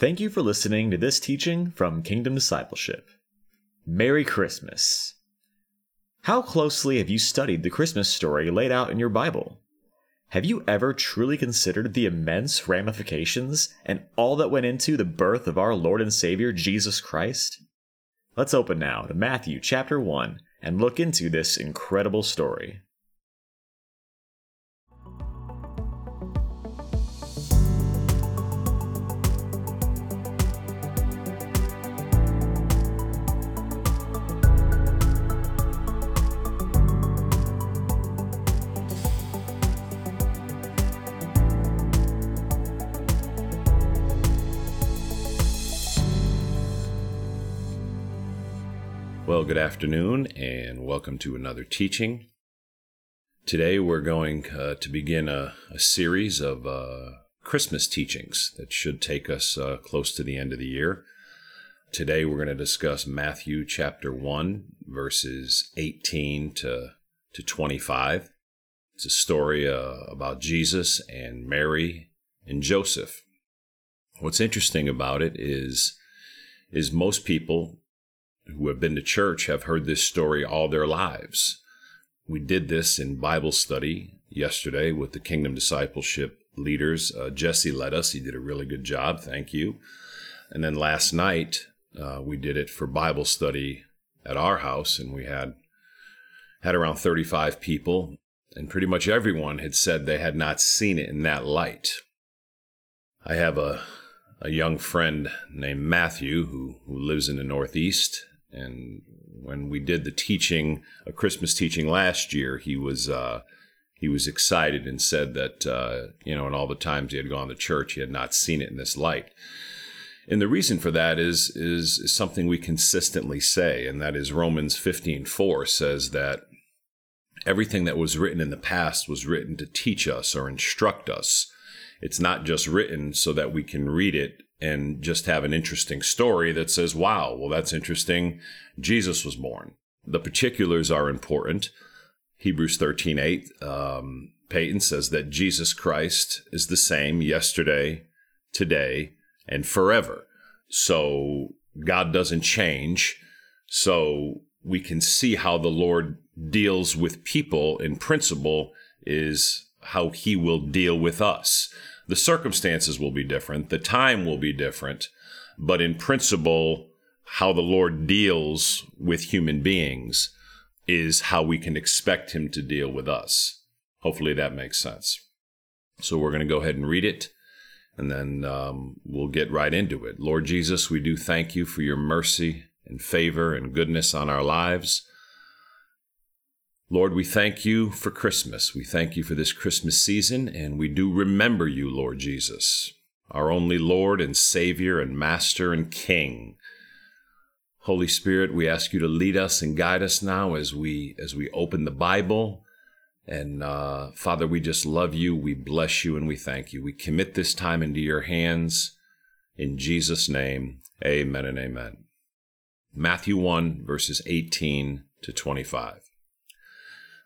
Thank you for listening to this teaching from Kingdom Discipleship. Merry Christmas. How closely have you studied the Christmas story laid out in your Bible? Have you ever truly considered the immense ramifications and all that went into the birth of our Lord and Savior Jesus Christ? Let's open now to Matthew chapter 1 and look into this incredible story. Good afternoon, and welcome to another teaching. Today, we're going uh, to begin a, a series of uh, Christmas teachings that should take us uh, close to the end of the year. Today, we're going to discuss Matthew chapter 1, verses 18 to, to 25. It's a story uh, about Jesus and Mary and Joseph. What's interesting about it is, is most people who have been to church have heard this story all their lives. We did this in Bible study yesterday with the Kingdom Discipleship leaders. Uh, Jesse led us. He did a really good job. Thank you. And then last night, uh, we did it for Bible study at our house, and we had had around 35 people, and pretty much everyone had said they had not seen it in that light. I have a a young friend named Matthew who, who lives in the Northeast, and when we did the teaching, a Christmas teaching last year, he was uh, he was excited and said that uh, you know, in all the times he had gone to church, he had not seen it in this light. And the reason for that is, is, is something we consistently say, and that is Romans 15:4 says that everything that was written in the past was written to teach us or instruct us. It's not just written so that we can read it and just have an interesting story that says, wow, well, that's interesting. Jesus was born. The particulars are important. Hebrews 13 8, um, Peyton says that Jesus Christ is the same yesterday, today, and forever. So God doesn't change. So we can see how the Lord deals with people in principle is how he will deal with us. The circumstances will be different, the time will be different, but in principle, how the Lord deals with human beings is how we can expect him to deal with us. Hopefully that makes sense. So we're going to go ahead and read it, and then um, we'll get right into it. Lord Jesus, we do thank you for your mercy and favor and goodness on our lives. Lord, we thank you for Christmas. We thank you for this Christmas season, and we do remember you, Lord Jesus, our only Lord and Savior and Master and King. Holy Spirit, we ask you to lead us and guide us now as we as we open the Bible. And uh, Father, we just love you. We bless you and we thank you. We commit this time into your hands. In Jesus' name, amen and amen. Matthew 1, verses 18 to 25.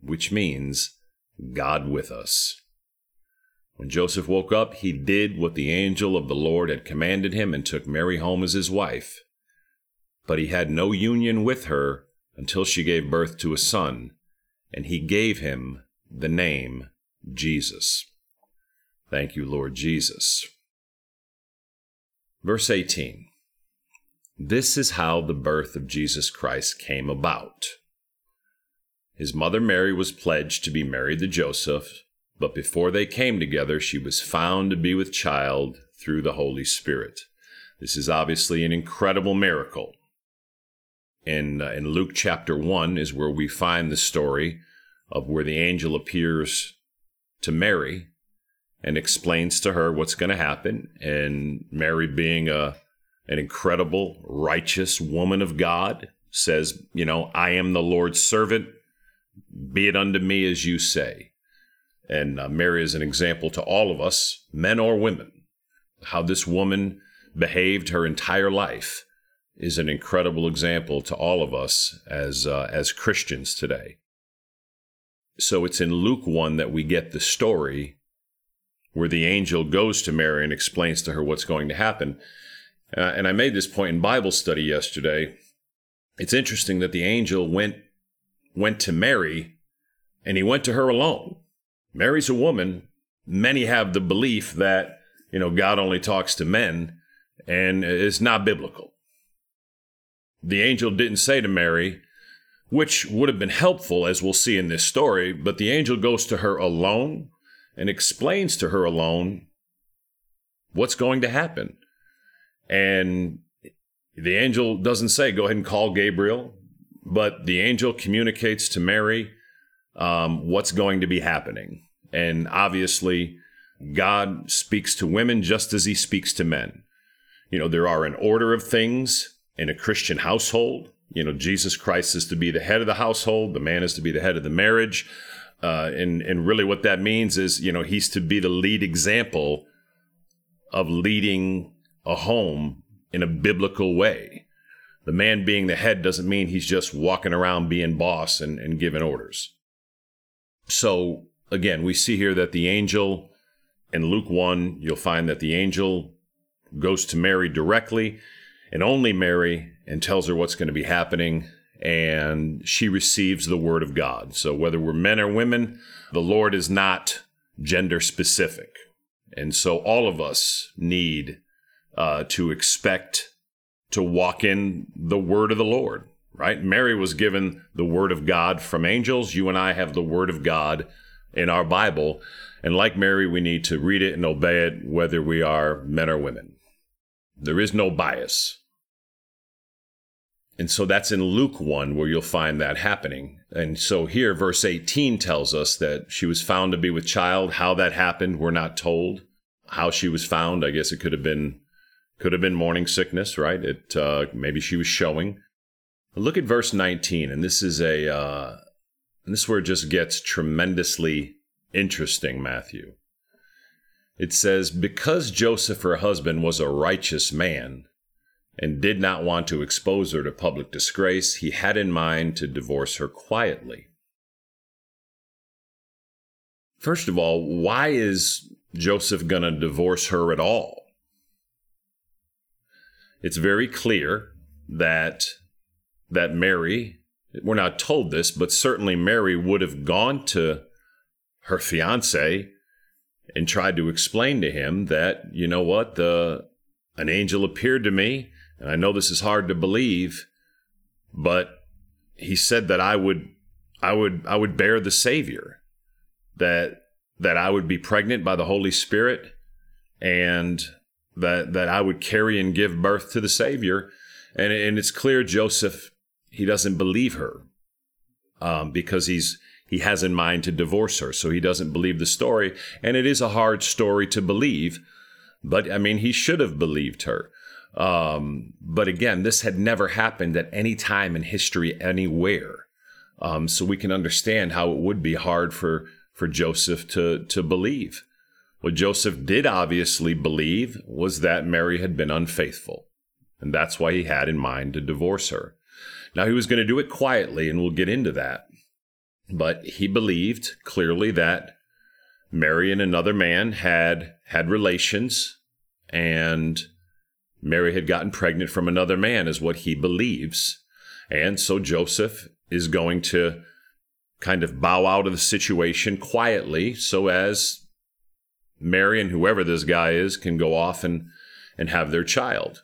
which means God with us. When Joseph woke up, he did what the angel of the Lord had commanded him and took Mary home as his wife. But he had no union with her until she gave birth to a son, and he gave him the name Jesus. Thank you, Lord Jesus. Verse 18 This is how the birth of Jesus Christ came about. His mother Mary was pledged to be married to Joseph, but before they came together, she was found to be with child through the Holy Spirit. This is obviously an incredible miracle. In, uh, in Luke chapter 1 is where we find the story of where the angel appears to Mary and explains to her what's going to happen. And Mary, being a, an incredible, righteous woman of God, says, You know, I am the Lord's servant. Be it unto me as you say. And uh, Mary is an example to all of us, men or women. How this woman behaved her entire life is an incredible example to all of us as, uh, as Christians today. So it's in Luke 1 that we get the story where the angel goes to Mary and explains to her what's going to happen. Uh, and I made this point in Bible study yesterday. It's interesting that the angel went went to Mary and he went to her alone. Mary's a woman. Many have the belief that, you know, God only talks to men and it's not biblical. The angel didn't say to Mary, which would have been helpful as we'll see in this story, but the angel goes to her alone and explains to her alone what's going to happen. And the angel doesn't say, go ahead and call Gabriel, but the angel communicates to Mary um, what's going to be happening. And obviously, God speaks to women just as he speaks to men. You know, there are an order of things in a Christian household. You know, Jesus Christ is to be the head of the household, the man is to be the head of the marriage. Uh, and and really, what that means is, you know, he's to be the lead example of leading a home in a biblical way. The man being the head doesn't mean he's just walking around being boss and, and giving orders. So again, we see here that the angel in Luke 1, you'll find that the angel goes to Mary directly and only Mary and tells her what's going to be happening and she receives the word of God. So whether we're men or women, the Lord is not gender specific. And so all of us need uh, to expect to walk in the word of the Lord, right? Mary was given the word of God from angels. You and I have the word of God in our Bible. And like Mary, we need to read it and obey it, whether we are men or women. There is no bias. And so that's in Luke 1 where you'll find that happening. And so here, verse 18 tells us that she was found to be with child. How that happened, we're not told. How she was found, I guess it could have been could have been morning sickness, right? It uh, maybe she was showing. Look at verse 19, and this is a uh, and this is where it just gets tremendously interesting, Matthew. It says, Because Joseph, her husband, was a righteous man, and did not want to expose her to public disgrace, he had in mind to divorce her quietly. First of all, why is Joseph going to divorce her at all? It's very clear that that Mary, we're not told this, but certainly Mary would have gone to her fiance and tried to explain to him that, you know what, the an angel appeared to me and I know this is hard to believe, but he said that I would I would I would bear the savior that that I would be pregnant by the Holy Spirit and that that I would carry and give birth to the savior and and it's clear Joseph he doesn't believe her um, because he's he has in mind to divorce her so he doesn't believe the story and it is a hard story to believe but I mean he should have believed her um, but again, this had never happened at any time in history anywhere. Um, so we can understand how it would be hard for, for Joseph to, to believe. What Joseph did obviously believe was that Mary had been unfaithful. And that's why he had in mind to divorce her. Now, he was going to do it quietly, and we'll get into that. But he believed clearly that Mary and another man had had relations and Mary had gotten pregnant from another man, is what he believes. And so Joseph is going to kind of bow out of the situation quietly so as Mary and whoever this guy is can go off and, and have their child.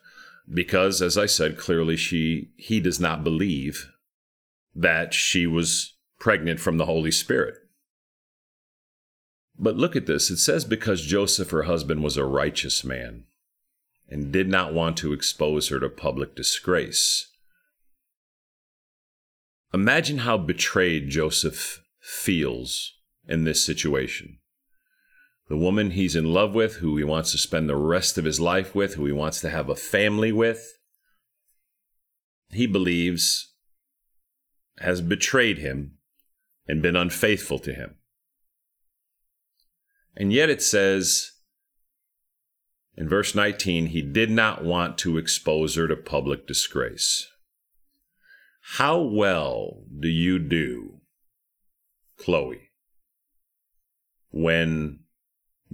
Because, as I said, clearly she he does not believe that she was pregnant from the Holy Spirit. But look at this. It says, because Joseph, her husband, was a righteous man and did not want to expose her to public disgrace. Imagine how betrayed Joseph feels in this situation. The woman he's in love with, who he wants to spend the rest of his life with, who he wants to have a family with, he believes has betrayed him and been unfaithful to him. And yet it says in verse 19, he did not want to expose her to public disgrace. How well do you do, Chloe, when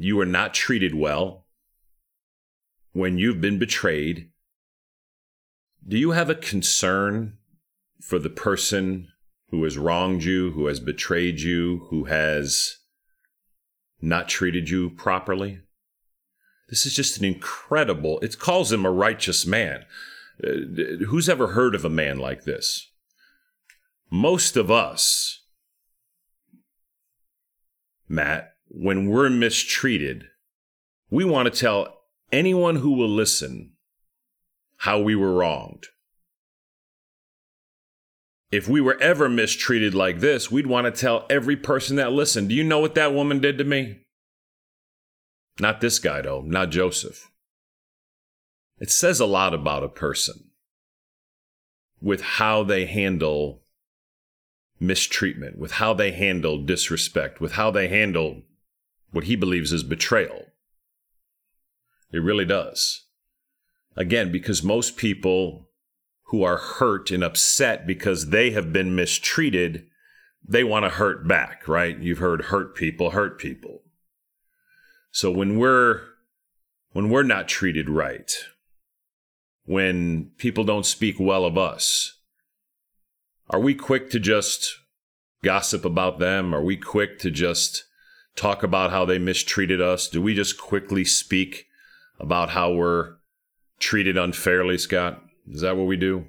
you are not treated well, when you've been betrayed? Do you have a concern for the person who has wronged you, who has betrayed you, who has not treated you properly. This is just an incredible, it calls him a righteous man. Uh, who's ever heard of a man like this? Most of us, Matt, when we're mistreated, we want to tell anyone who will listen how we were wronged. If we were ever mistreated like this, we'd want to tell every person that listened, Do you know what that woman did to me? Not this guy, though, not Joseph. It says a lot about a person with how they handle mistreatment, with how they handle disrespect, with how they handle what he believes is betrayal. It really does. Again, because most people who are hurt and upset because they have been mistreated, they want to hurt back, right? You've heard hurt people hurt people. So when we're when we're not treated right, when people don't speak well of us, are we quick to just gossip about them? Are we quick to just talk about how they mistreated us? Do we just quickly speak about how we're treated unfairly, Scott? Is that what we do?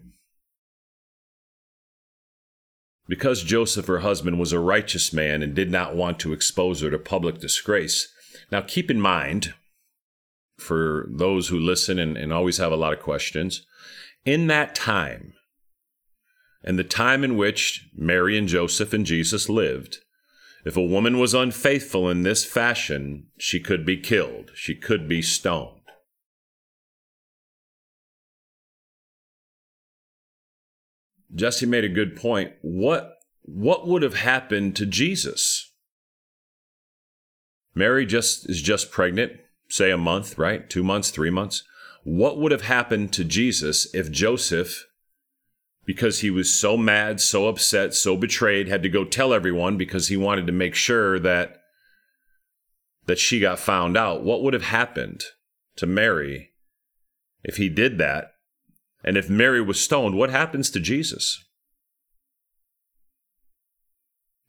Because Joseph, her husband, was a righteous man and did not want to expose her to public disgrace. Now, keep in mind, for those who listen and, and always have a lot of questions, in that time, and the time in which Mary and Joseph and Jesus lived, if a woman was unfaithful in this fashion, she could be killed, she could be stoned. Jesse made a good point. What what would have happened to Jesus? Mary just is just pregnant, say a month, right? 2 months, 3 months. What would have happened to Jesus if Joseph because he was so mad, so upset, so betrayed, had to go tell everyone because he wanted to make sure that that she got found out. What would have happened to Mary if he did that and if Mary was stoned, what happens to Jesus?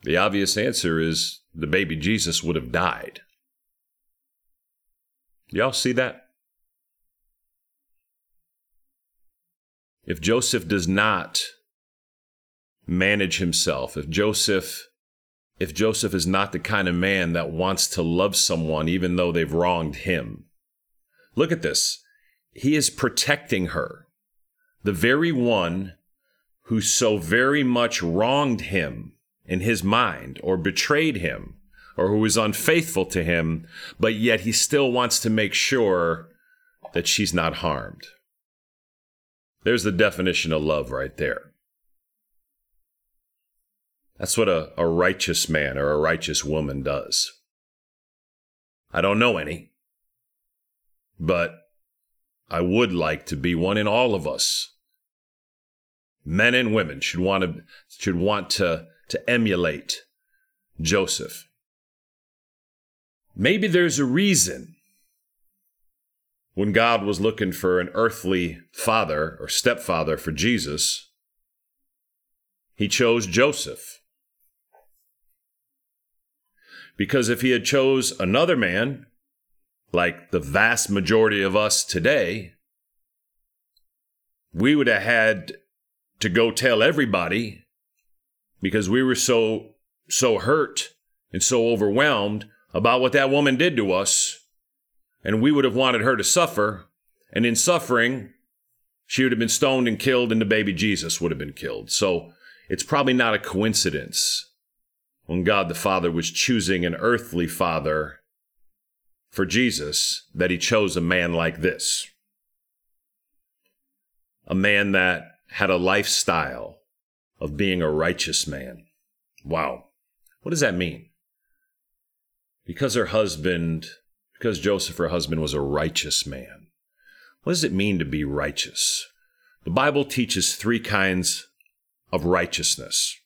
The obvious answer is the baby Jesus would have died. Y'all see that? If Joseph does not manage himself, if Joseph if Joseph is not the kind of man that wants to love someone even though they've wronged him. Look at this. He is protecting her the very one who so very much wronged him in his mind or betrayed him or who was unfaithful to him, but yet he still wants to make sure that she's not harmed. There's the definition of love right there. That's what a, a righteous man or a righteous woman does. I don't know any, but I would like to be one in all of us men and women should want to should want to to emulate Joseph. Maybe there's a reason when God was looking for an earthly father or stepfather for Jesus, he chose Joseph. Because if he had chose another man like the vast majority of us today, we would have had to go tell everybody because we were so so hurt and so overwhelmed about what that woman did to us and we would have wanted her to suffer and in suffering she would have been stoned and killed and the baby Jesus would have been killed so it's probably not a coincidence when God the Father was choosing an earthly father for Jesus that he chose a man like this a man that had a lifestyle of being a righteous man. Wow. What does that mean? Because her husband, because Joseph, her husband, was a righteous man. What does it mean to be righteous? The Bible teaches three kinds of righteousness.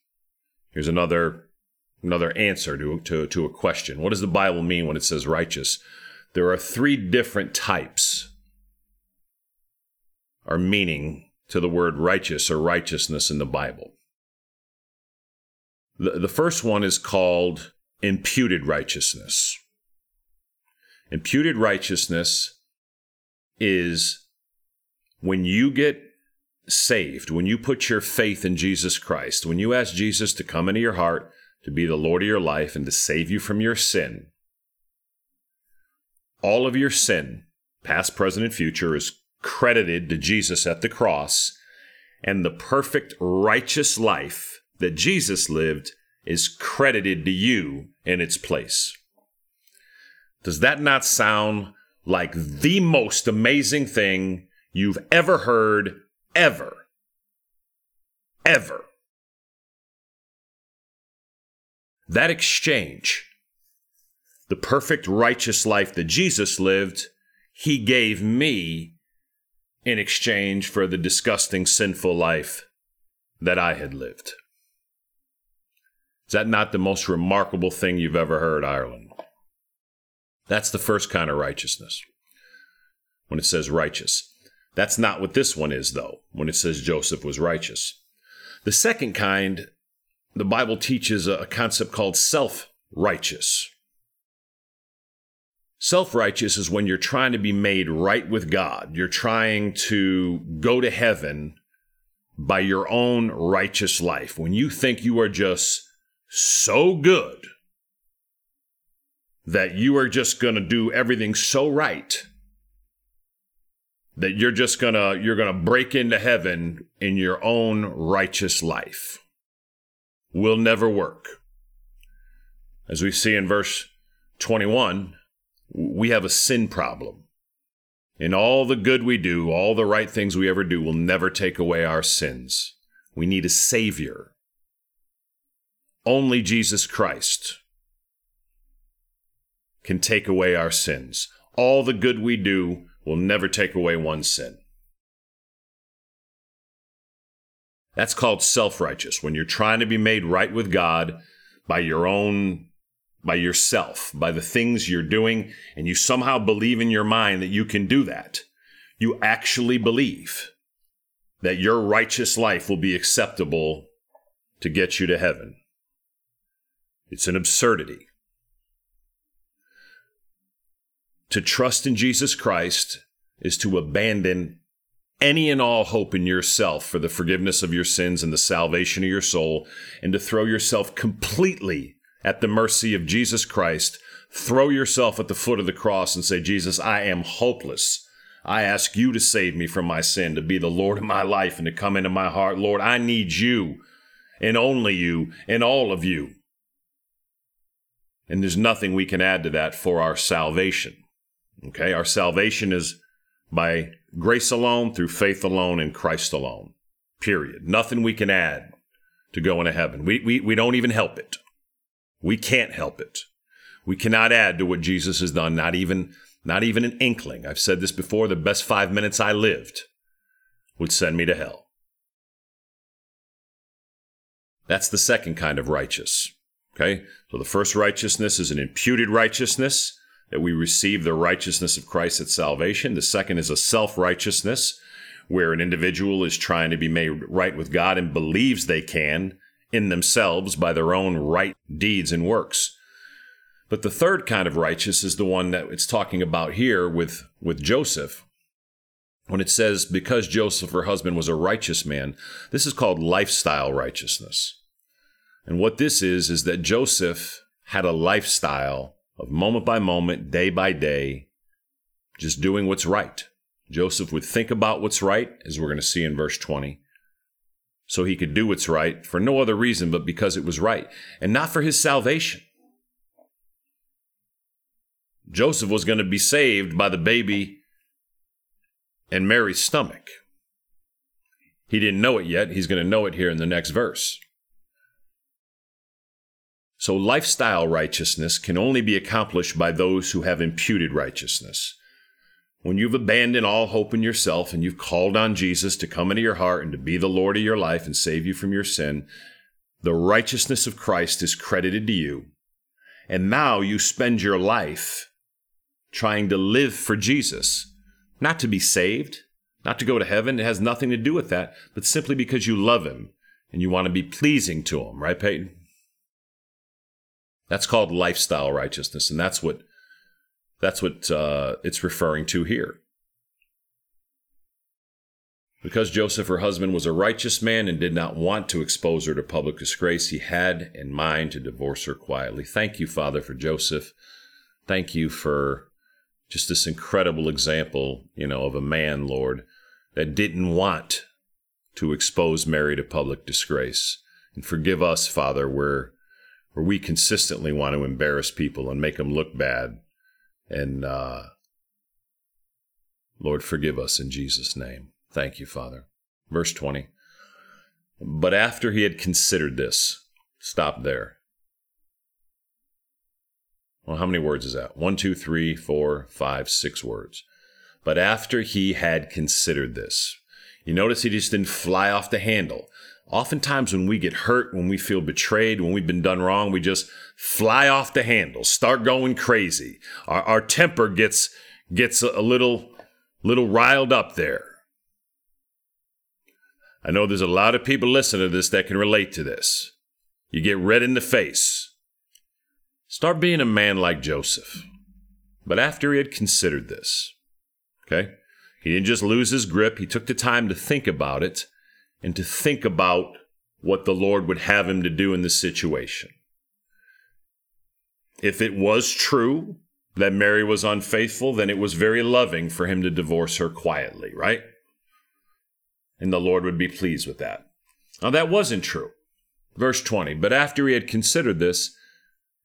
Here's another another answer to, to, to a question. What does the Bible mean when it says righteous? There are three different types or meaning to the word righteous or righteousness in the Bible. The, the first one is called imputed righteousness. Imputed righteousness is when you get saved, when you put your faith in Jesus Christ, when you ask Jesus to come into your heart, to be the Lord of your life, and to save you from your sin, all of your sin, past, present, and future, is credited to Jesus at the cross, and the perfect righteous life that Jesus lived is credited to you in its place. Does that not sound like the most amazing thing you've ever heard, ever? Ever. That exchange, the perfect righteous life that Jesus lived, he gave me in exchange for the disgusting sinful life that I had lived. Is that not the most remarkable thing you've ever heard, Ireland? That's the first kind of righteousness. When it says righteous. That's not what this one is, though, when it says Joseph was righteous. The second kind, the Bible teaches a concept called self righteous. Self righteous is when you're trying to be made right with God. You're trying to go to heaven by your own righteous life. When you think you are just so good that you are just going to do everything so right that you're just going to you're going to break into heaven in your own righteous life will never work. As we see in verse 21, we have a sin problem. And all the good we do, all the right things we ever do will never take away our sins. We need a Savior. Only Jesus Christ can take away our sins. All the good we do will never take away one sin. That's called self righteous, when you're trying to be made right with God by your own by yourself, by the things you're doing, and you somehow believe in your mind that you can do that. You actually believe that your righteous life will be acceptable to get you to heaven. It's an absurdity. To trust in Jesus Christ is to abandon any and all hope in yourself for the forgiveness of your sins and the salvation of your soul, and to throw yourself completely at the mercy of Jesus Christ, throw yourself at the foot of the cross and say, Jesus, I am hopeless. I ask you to save me from my sin, to be the Lord of my life, and to come into my heart. Lord, I need you, and only you, and all of you. And there's nothing we can add to that for our salvation. Okay, our salvation is by grace alone, through faith alone, in Christ alone. Period. Nothing we can add to go into heaven. We, we, we don't even help it. We can't help it. We cannot add to what Jesus has done, not even, not even an inkling. I've said this before the best five minutes I lived would send me to hell. That's the second kind of righteous. Okay? So the first righteousness is an imputed righteousness that we receive the righteousness of Christ at salvation. The second is a self righteousness where an individual is trying to be made right with God and believes they can in themselves by their own right deeds and works. But the third kind of righteous is the one that it's talking about here with, with Joseph. When it says, because Joseph, her husband, was a righteous man, this is called lifestyle righteousness. And what this is, is that Joseph had a lifestyle of moment by moment, day by day, just doing what's right. Joseph would think about what's right, as we're going to see in verse 20, so he could do what's right for no other reason but because it was right, and not for his salvation. Joseph was going to be saved by the baby in Mary's stomach. He didn't know it yet. He's going to know it here in the next verse. So, lifestyle righteousness can only be accomplished by those who have imputed righteousness. When you've abandoned all hope in yourself and you've called on Jesus to come into your heart and to be the Lord of your life and save you from your sin, the righteousness of Christ is credited to you. And now you spend your life trying to live for Jesus, not to be saved, not to go to heaven. It has nothing to do with that, but simply because you love Him and you want to be pleasing to Him, right, Peyton? That's called lifestyle righteousness, and that's what that's what uh, it's referring to here. Because Joseph, her husband, was a righteous man and did not want to expose her to public disgrace, he had in mind to divorce her quietly. Thank you, Father, for Joseph. Thank you for just this incredible example, you know, of a man, Lord, that didn't want to expose Mary to public disgrace. And forgive us, Father, where where we consistently want to embarrass people and make them look bad. And uh, Lord, forgive us in Jesus' name. Thank you, Father. Verse 20. But after he had considered this, stop there. Well, how many words is that? One, two, three, four, five, six words. But after he had considered this, you notice he just didn't fly off the handle. Oftentimes, when we get hurt, when we feel betrayed, when we've been done wrong, we just fly off the handle, start going crazy. Our, our temper gets gets a little little riled up there. I know there's a lot of people listening to this that can relate to this. You get red in the face. Start being a man like Joseph. But after he had considered this, okay, he didn't just lose his grip, he took the time to think about it and to think about what the Lord would have him to do in this situation. If it was true that Mary was unfaithful, then it was very loving for him to divorce her quietly, right? And the Lord would be pleased with that. Now, that wasn't true. Verse 20 But after he had considered this,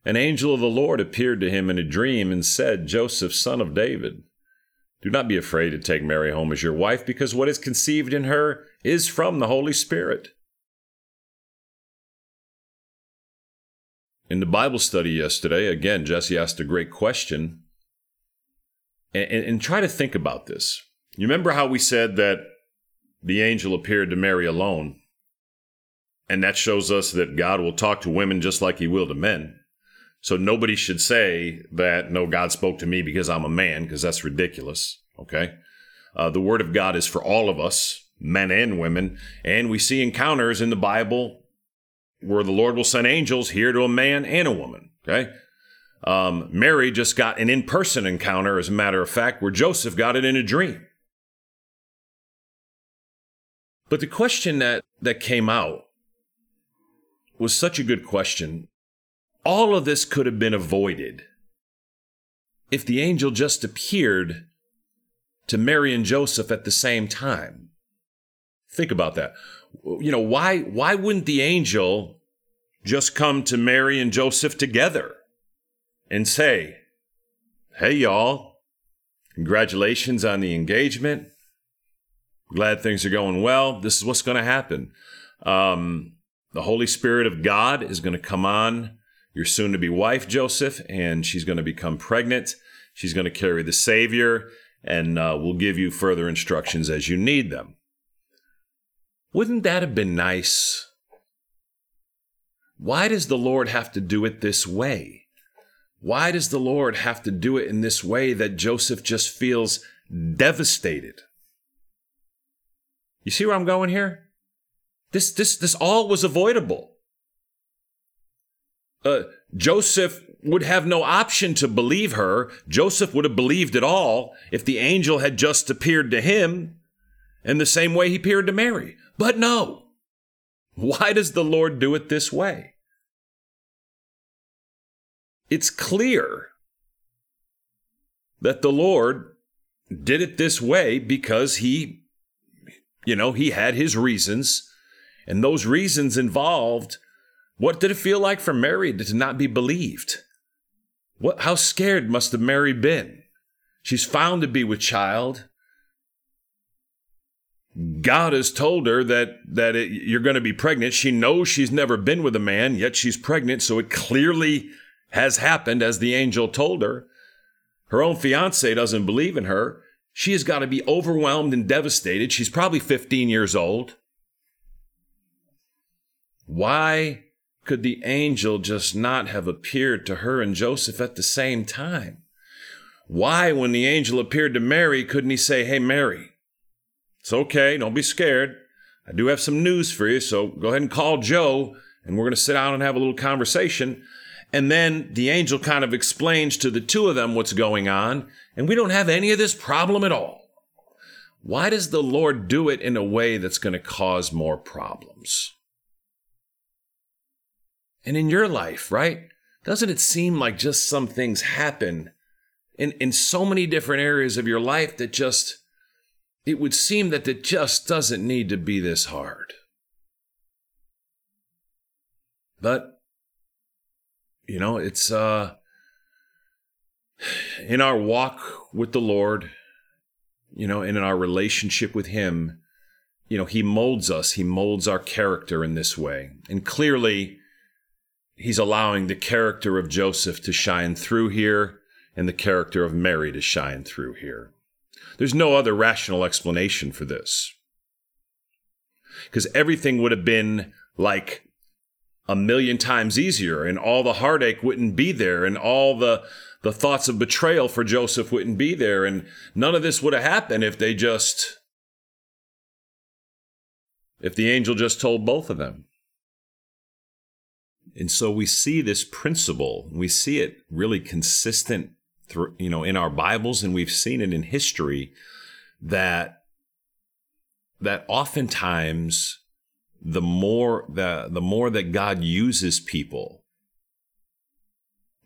an angel of the Lord appeared to him in a dream and said, Joseph, son of David, do not be afraid to take Mary home as your wife, because what is conceived in her is from the Holy Spirit. In the Bible study yesterday, again, Jesse asked a great question. And, and, and, try to think about this. You remember how we said that the angel appeared to Mary alone? And that shows us that God will talk to women just like he will to men. So nobody should say that, no, God spoke to me because I'm a man, because that's ridiculous. Okay. Uh, the word of God is for all of us, men and women. And we see encounters in the Bible where the Lord will send angels here to a man and a woman. Okay. Um, Mary just got an in person encounter, as a matter of fact, where Joseph got it in a dream. But the question that, that came out was such a good question all of this could have been avoided if the angel just appeared to Mary and Joseph at the same time. Think about that. You know, why why wouldn't the angel just come to Mary and Joseph together and say, "Hey y'all, congratulations on the engagement. Glad things are going well. This is what's going to happen. Um, the Holy Spirit of God is going to come on your soon to be wife, Joseph, and she's going to become pregnant. She's going to carry the Savior, and uh, we'll give you further instructions as you need them. Wouldn't that have been nice? Why does the Lord have to do it this way? Why does the Lord have to do it in this way that Joseph just feels devastated? You see where I'm going here? This, this, this all was avoidable uh, Joseph would have no option to believe her. Joseph would have believed it all if the angel had just appeared to him in the same way he appeared to Mary. But no. Why does the Lord do it this way? It's clear that the Lord did it this way because he, you know, he had his reasons, and those reasons involved what did it feel like for Mary to not be believed? What, how scared must have Mary been? She's found to be with child. God has told her that that it, you're going to be pregnant. She knows she's never been with a man, yet she's pregnant, so it clearly has happened as the angel told her. Her own fiance doesn't believe in her. She has got to be overwhelmed and devastated. She's probably 15 years old. Why could the angel just not have appeared to her and Joseph at the same time? Why, when the angel appeared to Mary, couldn't he say, Hey, Mary, it's okay, don't be scared. I do have some news for you, so go ahead and call Joe, and we're going to sit down and have a little conversation. And then the angel kind of explains to the two of them what's going on, and we don't have any of this problem at all. Why does the Lord do it in a way that's going to cause more problems? And in your life, right? Doesn't it seem like just some things happen in, in so many different areas of your life that just, it would seem that it just doesn't need to be this hard. But, you know, it's, uh, in our walk with the Lord, you know, and in our relationship with Him, you know, He molds us, He molds our character in this way. And clearly, he's allowing the character of Joseph to shine through here and the character of Mary to shine through here. There's no other rational explanation for this. Because everything would have been like a million times easier, and all the heartache wouldn't be there, and all the, the thoughts of betrayal for Joseph wouldn't be there, and none of this would have happened if they just, if the angel just told both of them. And so we see this principle, we see it really consistent through, you know, in our Bibles and we've seen it in history that that oftentimes the more the the more that God uses people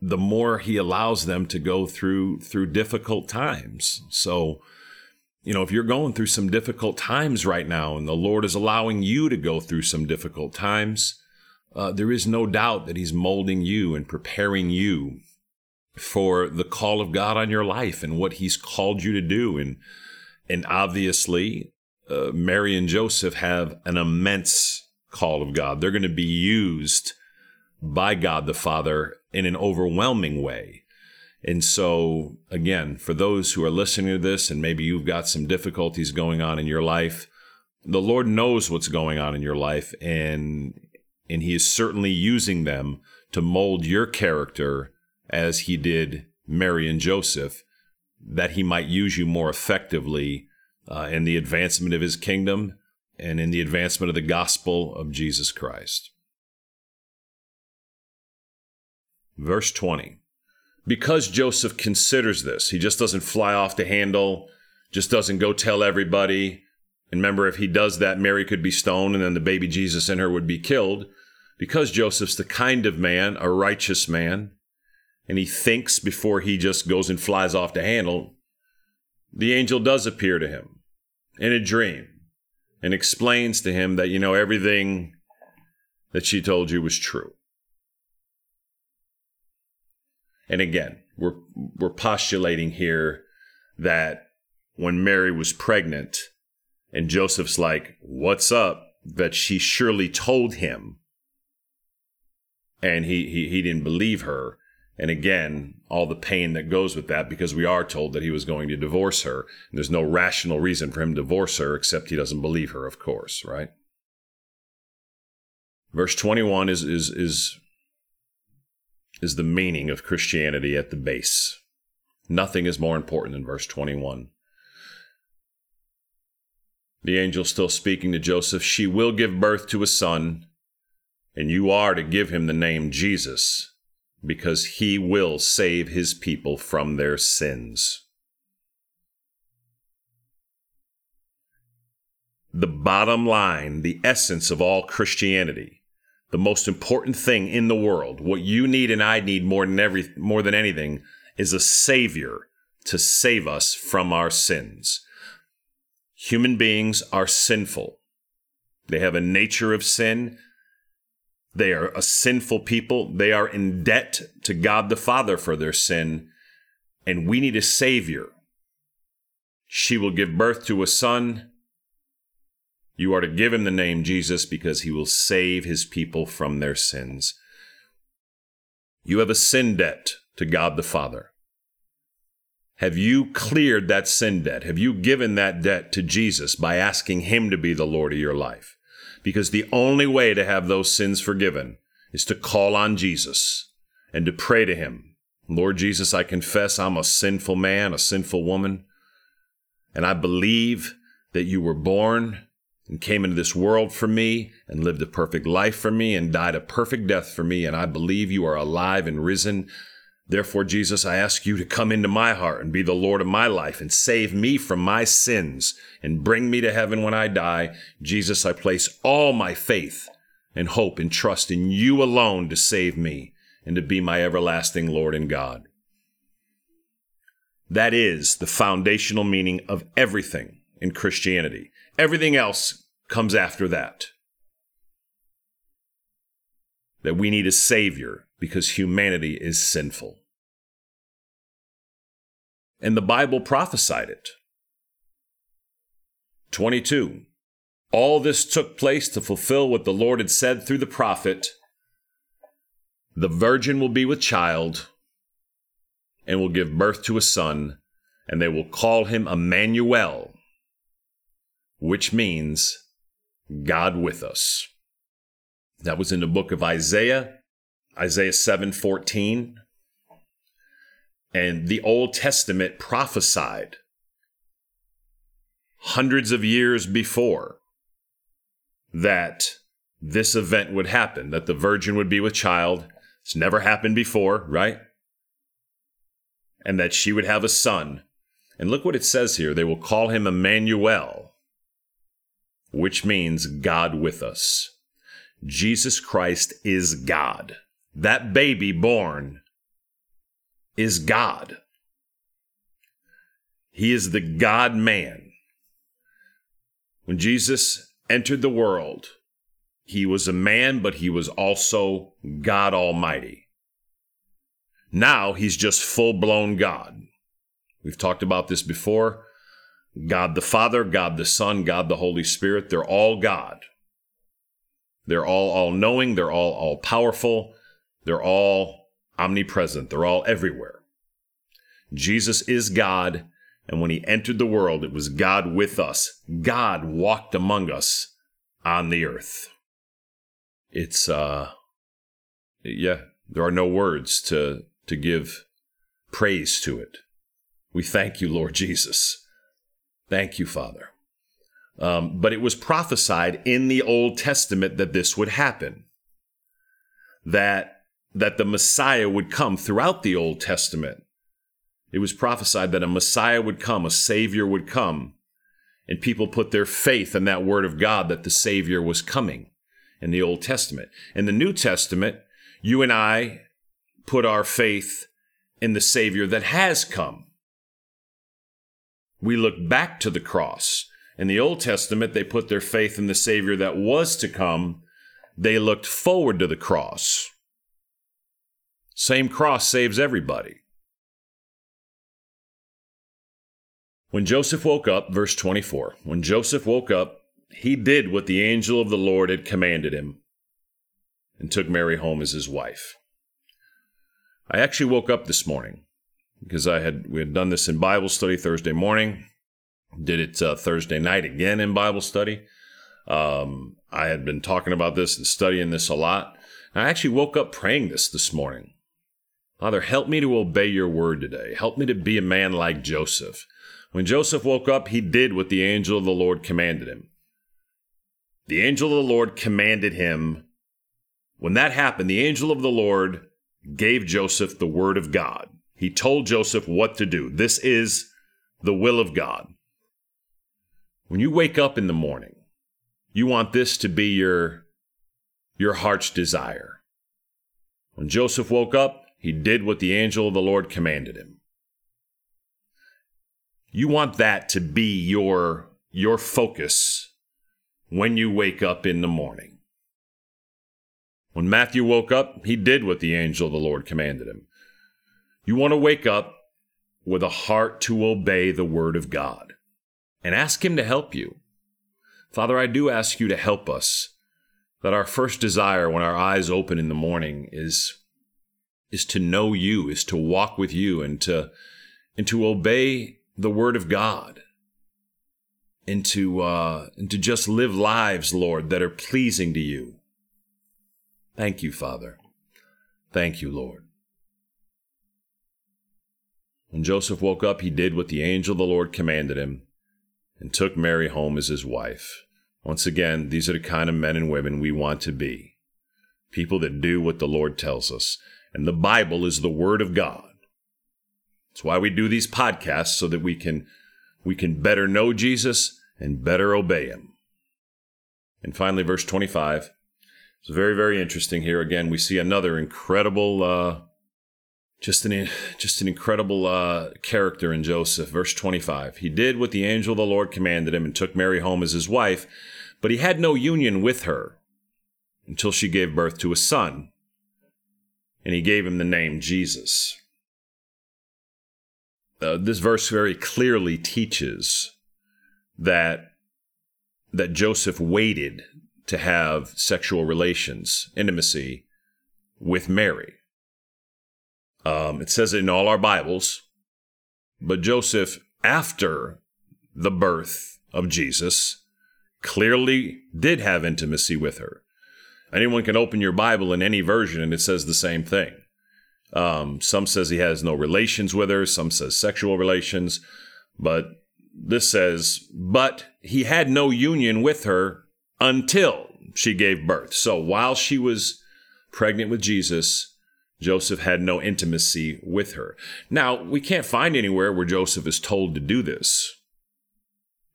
the more he allows them to go through through difficult times. So, you know, if you're going through some difficult times right now and the Lord is allowing you to go through some difficult times, uh, there is no doubt that He's molding you and preparing you for the call of God on your life and what He's called you to do. And and obviously, uh, Mary and Joseph have an immense call of God. They're going to be used by God the Father in an overwhelming way. And so, again, for those who are listening to this and maybe you've got some difficulties going on in your life, the Lord knows what's going on in your life and and he is certainly using them to mold your character as he did Mary and Joseph, that he might use you more effectively uh, in the advancement of his kingdom and in the advancement of the gospel of Jesus Christ. Verse 20. Because Joseph considers this, he just doesn't fly off the handle, just doesn't go tell everybody. And remember, if he does that, Mary could be stoned and then the baby Jesus in her would be killed because Joseph's the kind of man, a righteous man, and he thinks before he just goes and flies off the handle, the angel does appear to him in a dream and explains to him that, you know, everything that she told you was true. And again, we're, we're postulating here that when Mary was pregnant and Joseph's like, What's up? that she surely told him and he, he he didn't believe her and again all the pain that goes with that because we are told that he was going to divorce her. And there's no rational reason for him to divorce her except he doesn't believe her of course right? Verse 21 is is is is the meaning of christianity at the base. Nothing is more important than verse 21 the angel still speaking to joseph. She will give birth to a son and you are to give him the name Jesus, because he will save his people from their sins. The bottom line, the essence of all Christianity, the most important thing in the world, what you need and I need more than every more than anything is a savior to save us from our sins. Human beings are sinful. They have a nature of sin. They are a sinful people. They are in debt to God the Father for their sin. And we need a Savior. She will give birth to a son. You are to give him the name Jesus because he will save his people from their sins. You have a sin debt to God the Father. Have you cleared that sin debt? Have you given that debt to Jesus by asking Him to be the Lord of your life? Because the only way to have those sins forgiven is to call on Jesus and to pray to Him. Lord Jesus, I confess I'm a sinful man, a sinful woman, and I believe that you were born and came into this world for me and lived a perfect life for me and died a perfect death for me, and I believe you are alive and risen Therefore, Jesus, I ask you to come into my heart and be the Lord of my life and save me from my sins and bring me to heaven when I die. Jesus, I place all my faith and hope and trust in you alone to save me and to be my everlasting Lord and God. That is the foundational meaning of everything in Christianity. Everything else comes after that. That we need a Savior because humanity is sinful. And the Bible prophesied it. 22. All this took place to fulfill what the Lord had said through the prophet The virgin will be with child and will give birth to a son, and they will call him Emmanuel, which means God with us. That was in the book of Isaiah, Isaiah 7:14. And the Old Testament prophesied hundreds of years before that this event would happen, that the virgin would be with child. It's never happened before, right? And that she would have a son. And look what it says here. They will call him Emmanuel, which means God with us. Jesus Christ is God that baby born is God. He is the God man. When Jesus entered the world, he was a man, but he was also God Almighty. Now he's just full blown God. We've talked about this before. God the Father, God the Son, God the Holy Spirit, they're all God. They're all all knowing, they're all all powerful, they're all omnipresent, they're all everywhere. Jesus is God, and when he entered the world, it was God with us. God walked among us on the earth. It's, uh, yeah, there are no words to, to give praise to it. We thank you, Lord Jesus. Thank you, Father. Um, but it was prophesied in the Old Testament that this would happen. That that the Messiah would come throughout the Old Testament. It was prophesied that a Messiah would come, a Savior would come, and people put their faith in that word of God that the Savior was coming in the Old Testament. In the New Testament, you and I put our faith in the Savior that has come. We look back to the cross. In the Old Testament, they put their faith in the Savior that was to come. They looked forward to the cross. Same cross saves everybody. When Joseph woke up, verse 24, when Joseph woke up, he did what the angel of the Lord had commanded him and took Mary home as his wife. I actually woke up this morning because I had we had done this in Bible study Thursday morning, did it uh, Thursday night again in Bible study. Um, I had been talking about this and studying this a lot. I actually woke up praying this this morning. Father, help me to obey your word today. Help me to be a man like Joseph. When Joseph woke up, he did what the angel of the Lord commanded him. The angel of the Lord commanded him. When that happened, the angel of the Lord gave Joseph the word of God. He told Joseph what to do. This is the will of God. When you wake up in the morning, you want this to be your, your heart's desire. When Joseph woke up, he did what the angel of the Lord commanded him. You want that to be your, your focus when you wake up in the morning. When Matthew woke up, he did what the angel of the Lord commanded him. You want to wake up with a heart to obey the word of God and ask Him to help you. Father, I do ask you to help us that our first desire when our eyes open in the morning is, is to know you, is to walk with you and to, and to obey the word of God and to, uh, and to just live lives, Lord, that are pleasing to you. Thank you, Father. Thank you, Lord. When Joseph woke up, he did what the angel of the Lord commanded him and took Mary home as his wife. Once again, these are the kind of men and women we want to be people that do what the Lord tells us. And the Bible is the Word of God. That's why we do these podcasts so that we can we can better know Jesus and better obey him. And finally, verse 25. It's very, very interesting here. Again, we see another incredible uh, just an just an incredible uh, character in Joseph. Verse 25. He did what the angel of the Lord commanded him and took Mary home as his wife, but he had no union with her until she gave birth to a son, and he gave him the name Jesus. Uh, this verse very clearly teaches that that Joseph waited to have sexual relations, intimacy with Mary. Um, it says it in all our Bibles. But Joseph, after the birth of Jesus, clearly did have intimacy with her. Anyone can open your Bible in any version and it says the same thing. Um, some says he has no relations with her, some says sexual relations, but this says, but he had no union with her until she gave birth. So while she was pregnant with Jesus, Joseph had no intimacy with her. Now, we can't find anywhere where Joseph is told to do this.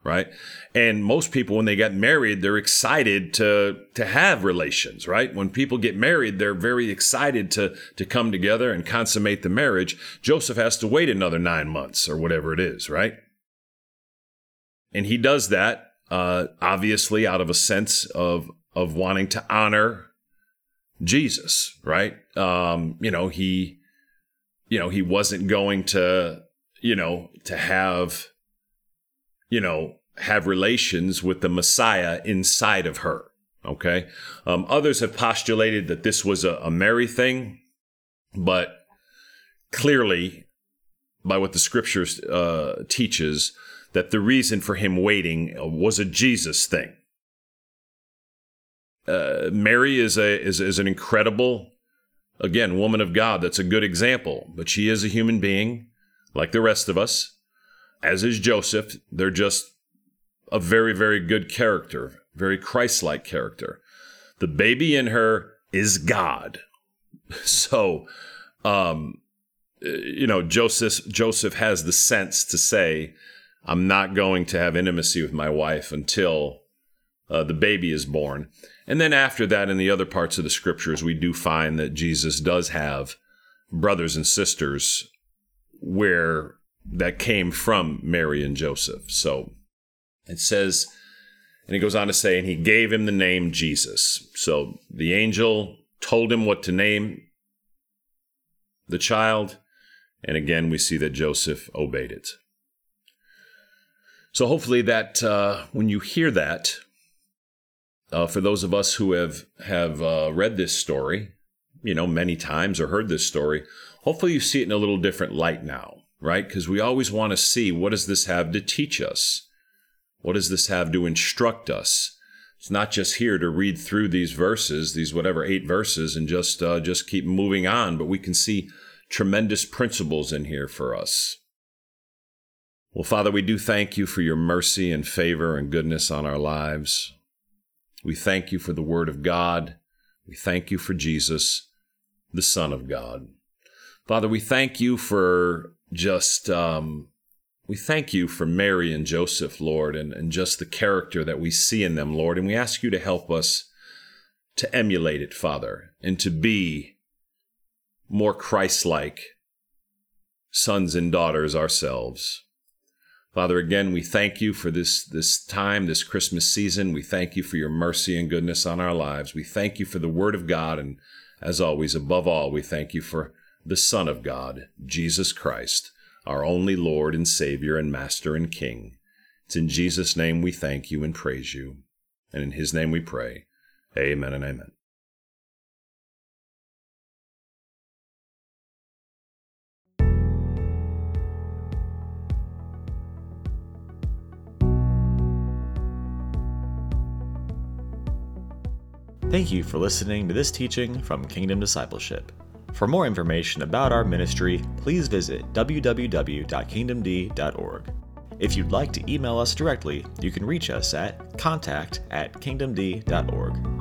Right? And most people when they get married, they're excited to to have relations, right? When people get married, they're very excited to to come together and consummate the marriage. Joseph has to wait another 9 months or whatever it is, right? And he does that uh, obviously out of a sense of of wanting to honor Jesus, right? Um, you know, he, you know, he wasn't going to, you know, to have, you know, have relations with the Messiah inside of her. Okay. Um, others have postulated that this was a, a Mary thing, but clearly, by what the scriptures uh, teaches, that the reason for him waiting was a Jesus thing uh, Mary is a is, is an incredible, again, woman of God. That's a good example. But she is a human being, like the rest of us. As is Joseph. They're just a very very good character, very Christ-like character. The baby in her is God. So, um, you know, Joseph Joseph has the sense to say, "I'm not going to have intimacy with my wife until." Uh, the baby is born. And then after that, in the other parts of the scriptures, we do find that Jesus does have brothers and sisters where that came from Mary and Joseph. So it says, and he goes on to say, and he gave him the name Jesus. So the angel told him what to name the child. And again, we see that Joseph obeyed it. So hopefully, that uh, when you hear that, uh, for those of us who have have uh, read this story, you know, many times or heard this story, hopefully you see it in a little different light now, right? Because we always want to see what does this have to teach us? What does this have to instruct us? It's not just here to read through these verses, these whatever eight verses, and just uh, just keep moving on, but we can see tremendous principles in here for us. Well, Father, we do thank you for your mercy and favor and goodness on our lives. We thank you for the Word of God. We thank you for Jesus. the Son of God. Father, we thank you for just, um, we thank you for Mary and Joseph, Lord, and, and just the character that we see in them, Lord. And we ask you to help us to emulate it, Father, and to be more Christ like sons and daughters ourselves. Father, again, we thank you for this, this time, this Christmas season. We thank you for your mercy and goodness on our lives. We thank you for the Word of God. And as always, above all, we thank you for the Son of God, Jesus Christ, our only Lord and Savior and Master and King. It's in Jesus' name we thank you and praise you. And in his name we pray. Amen and amen. Thank you for listening to this teaching from Kingdom Discipleship. For more information about our ministry, please visit www.kingdomd.org. If you'd like to email us directly, you can reach us at contact at kingdomd.org.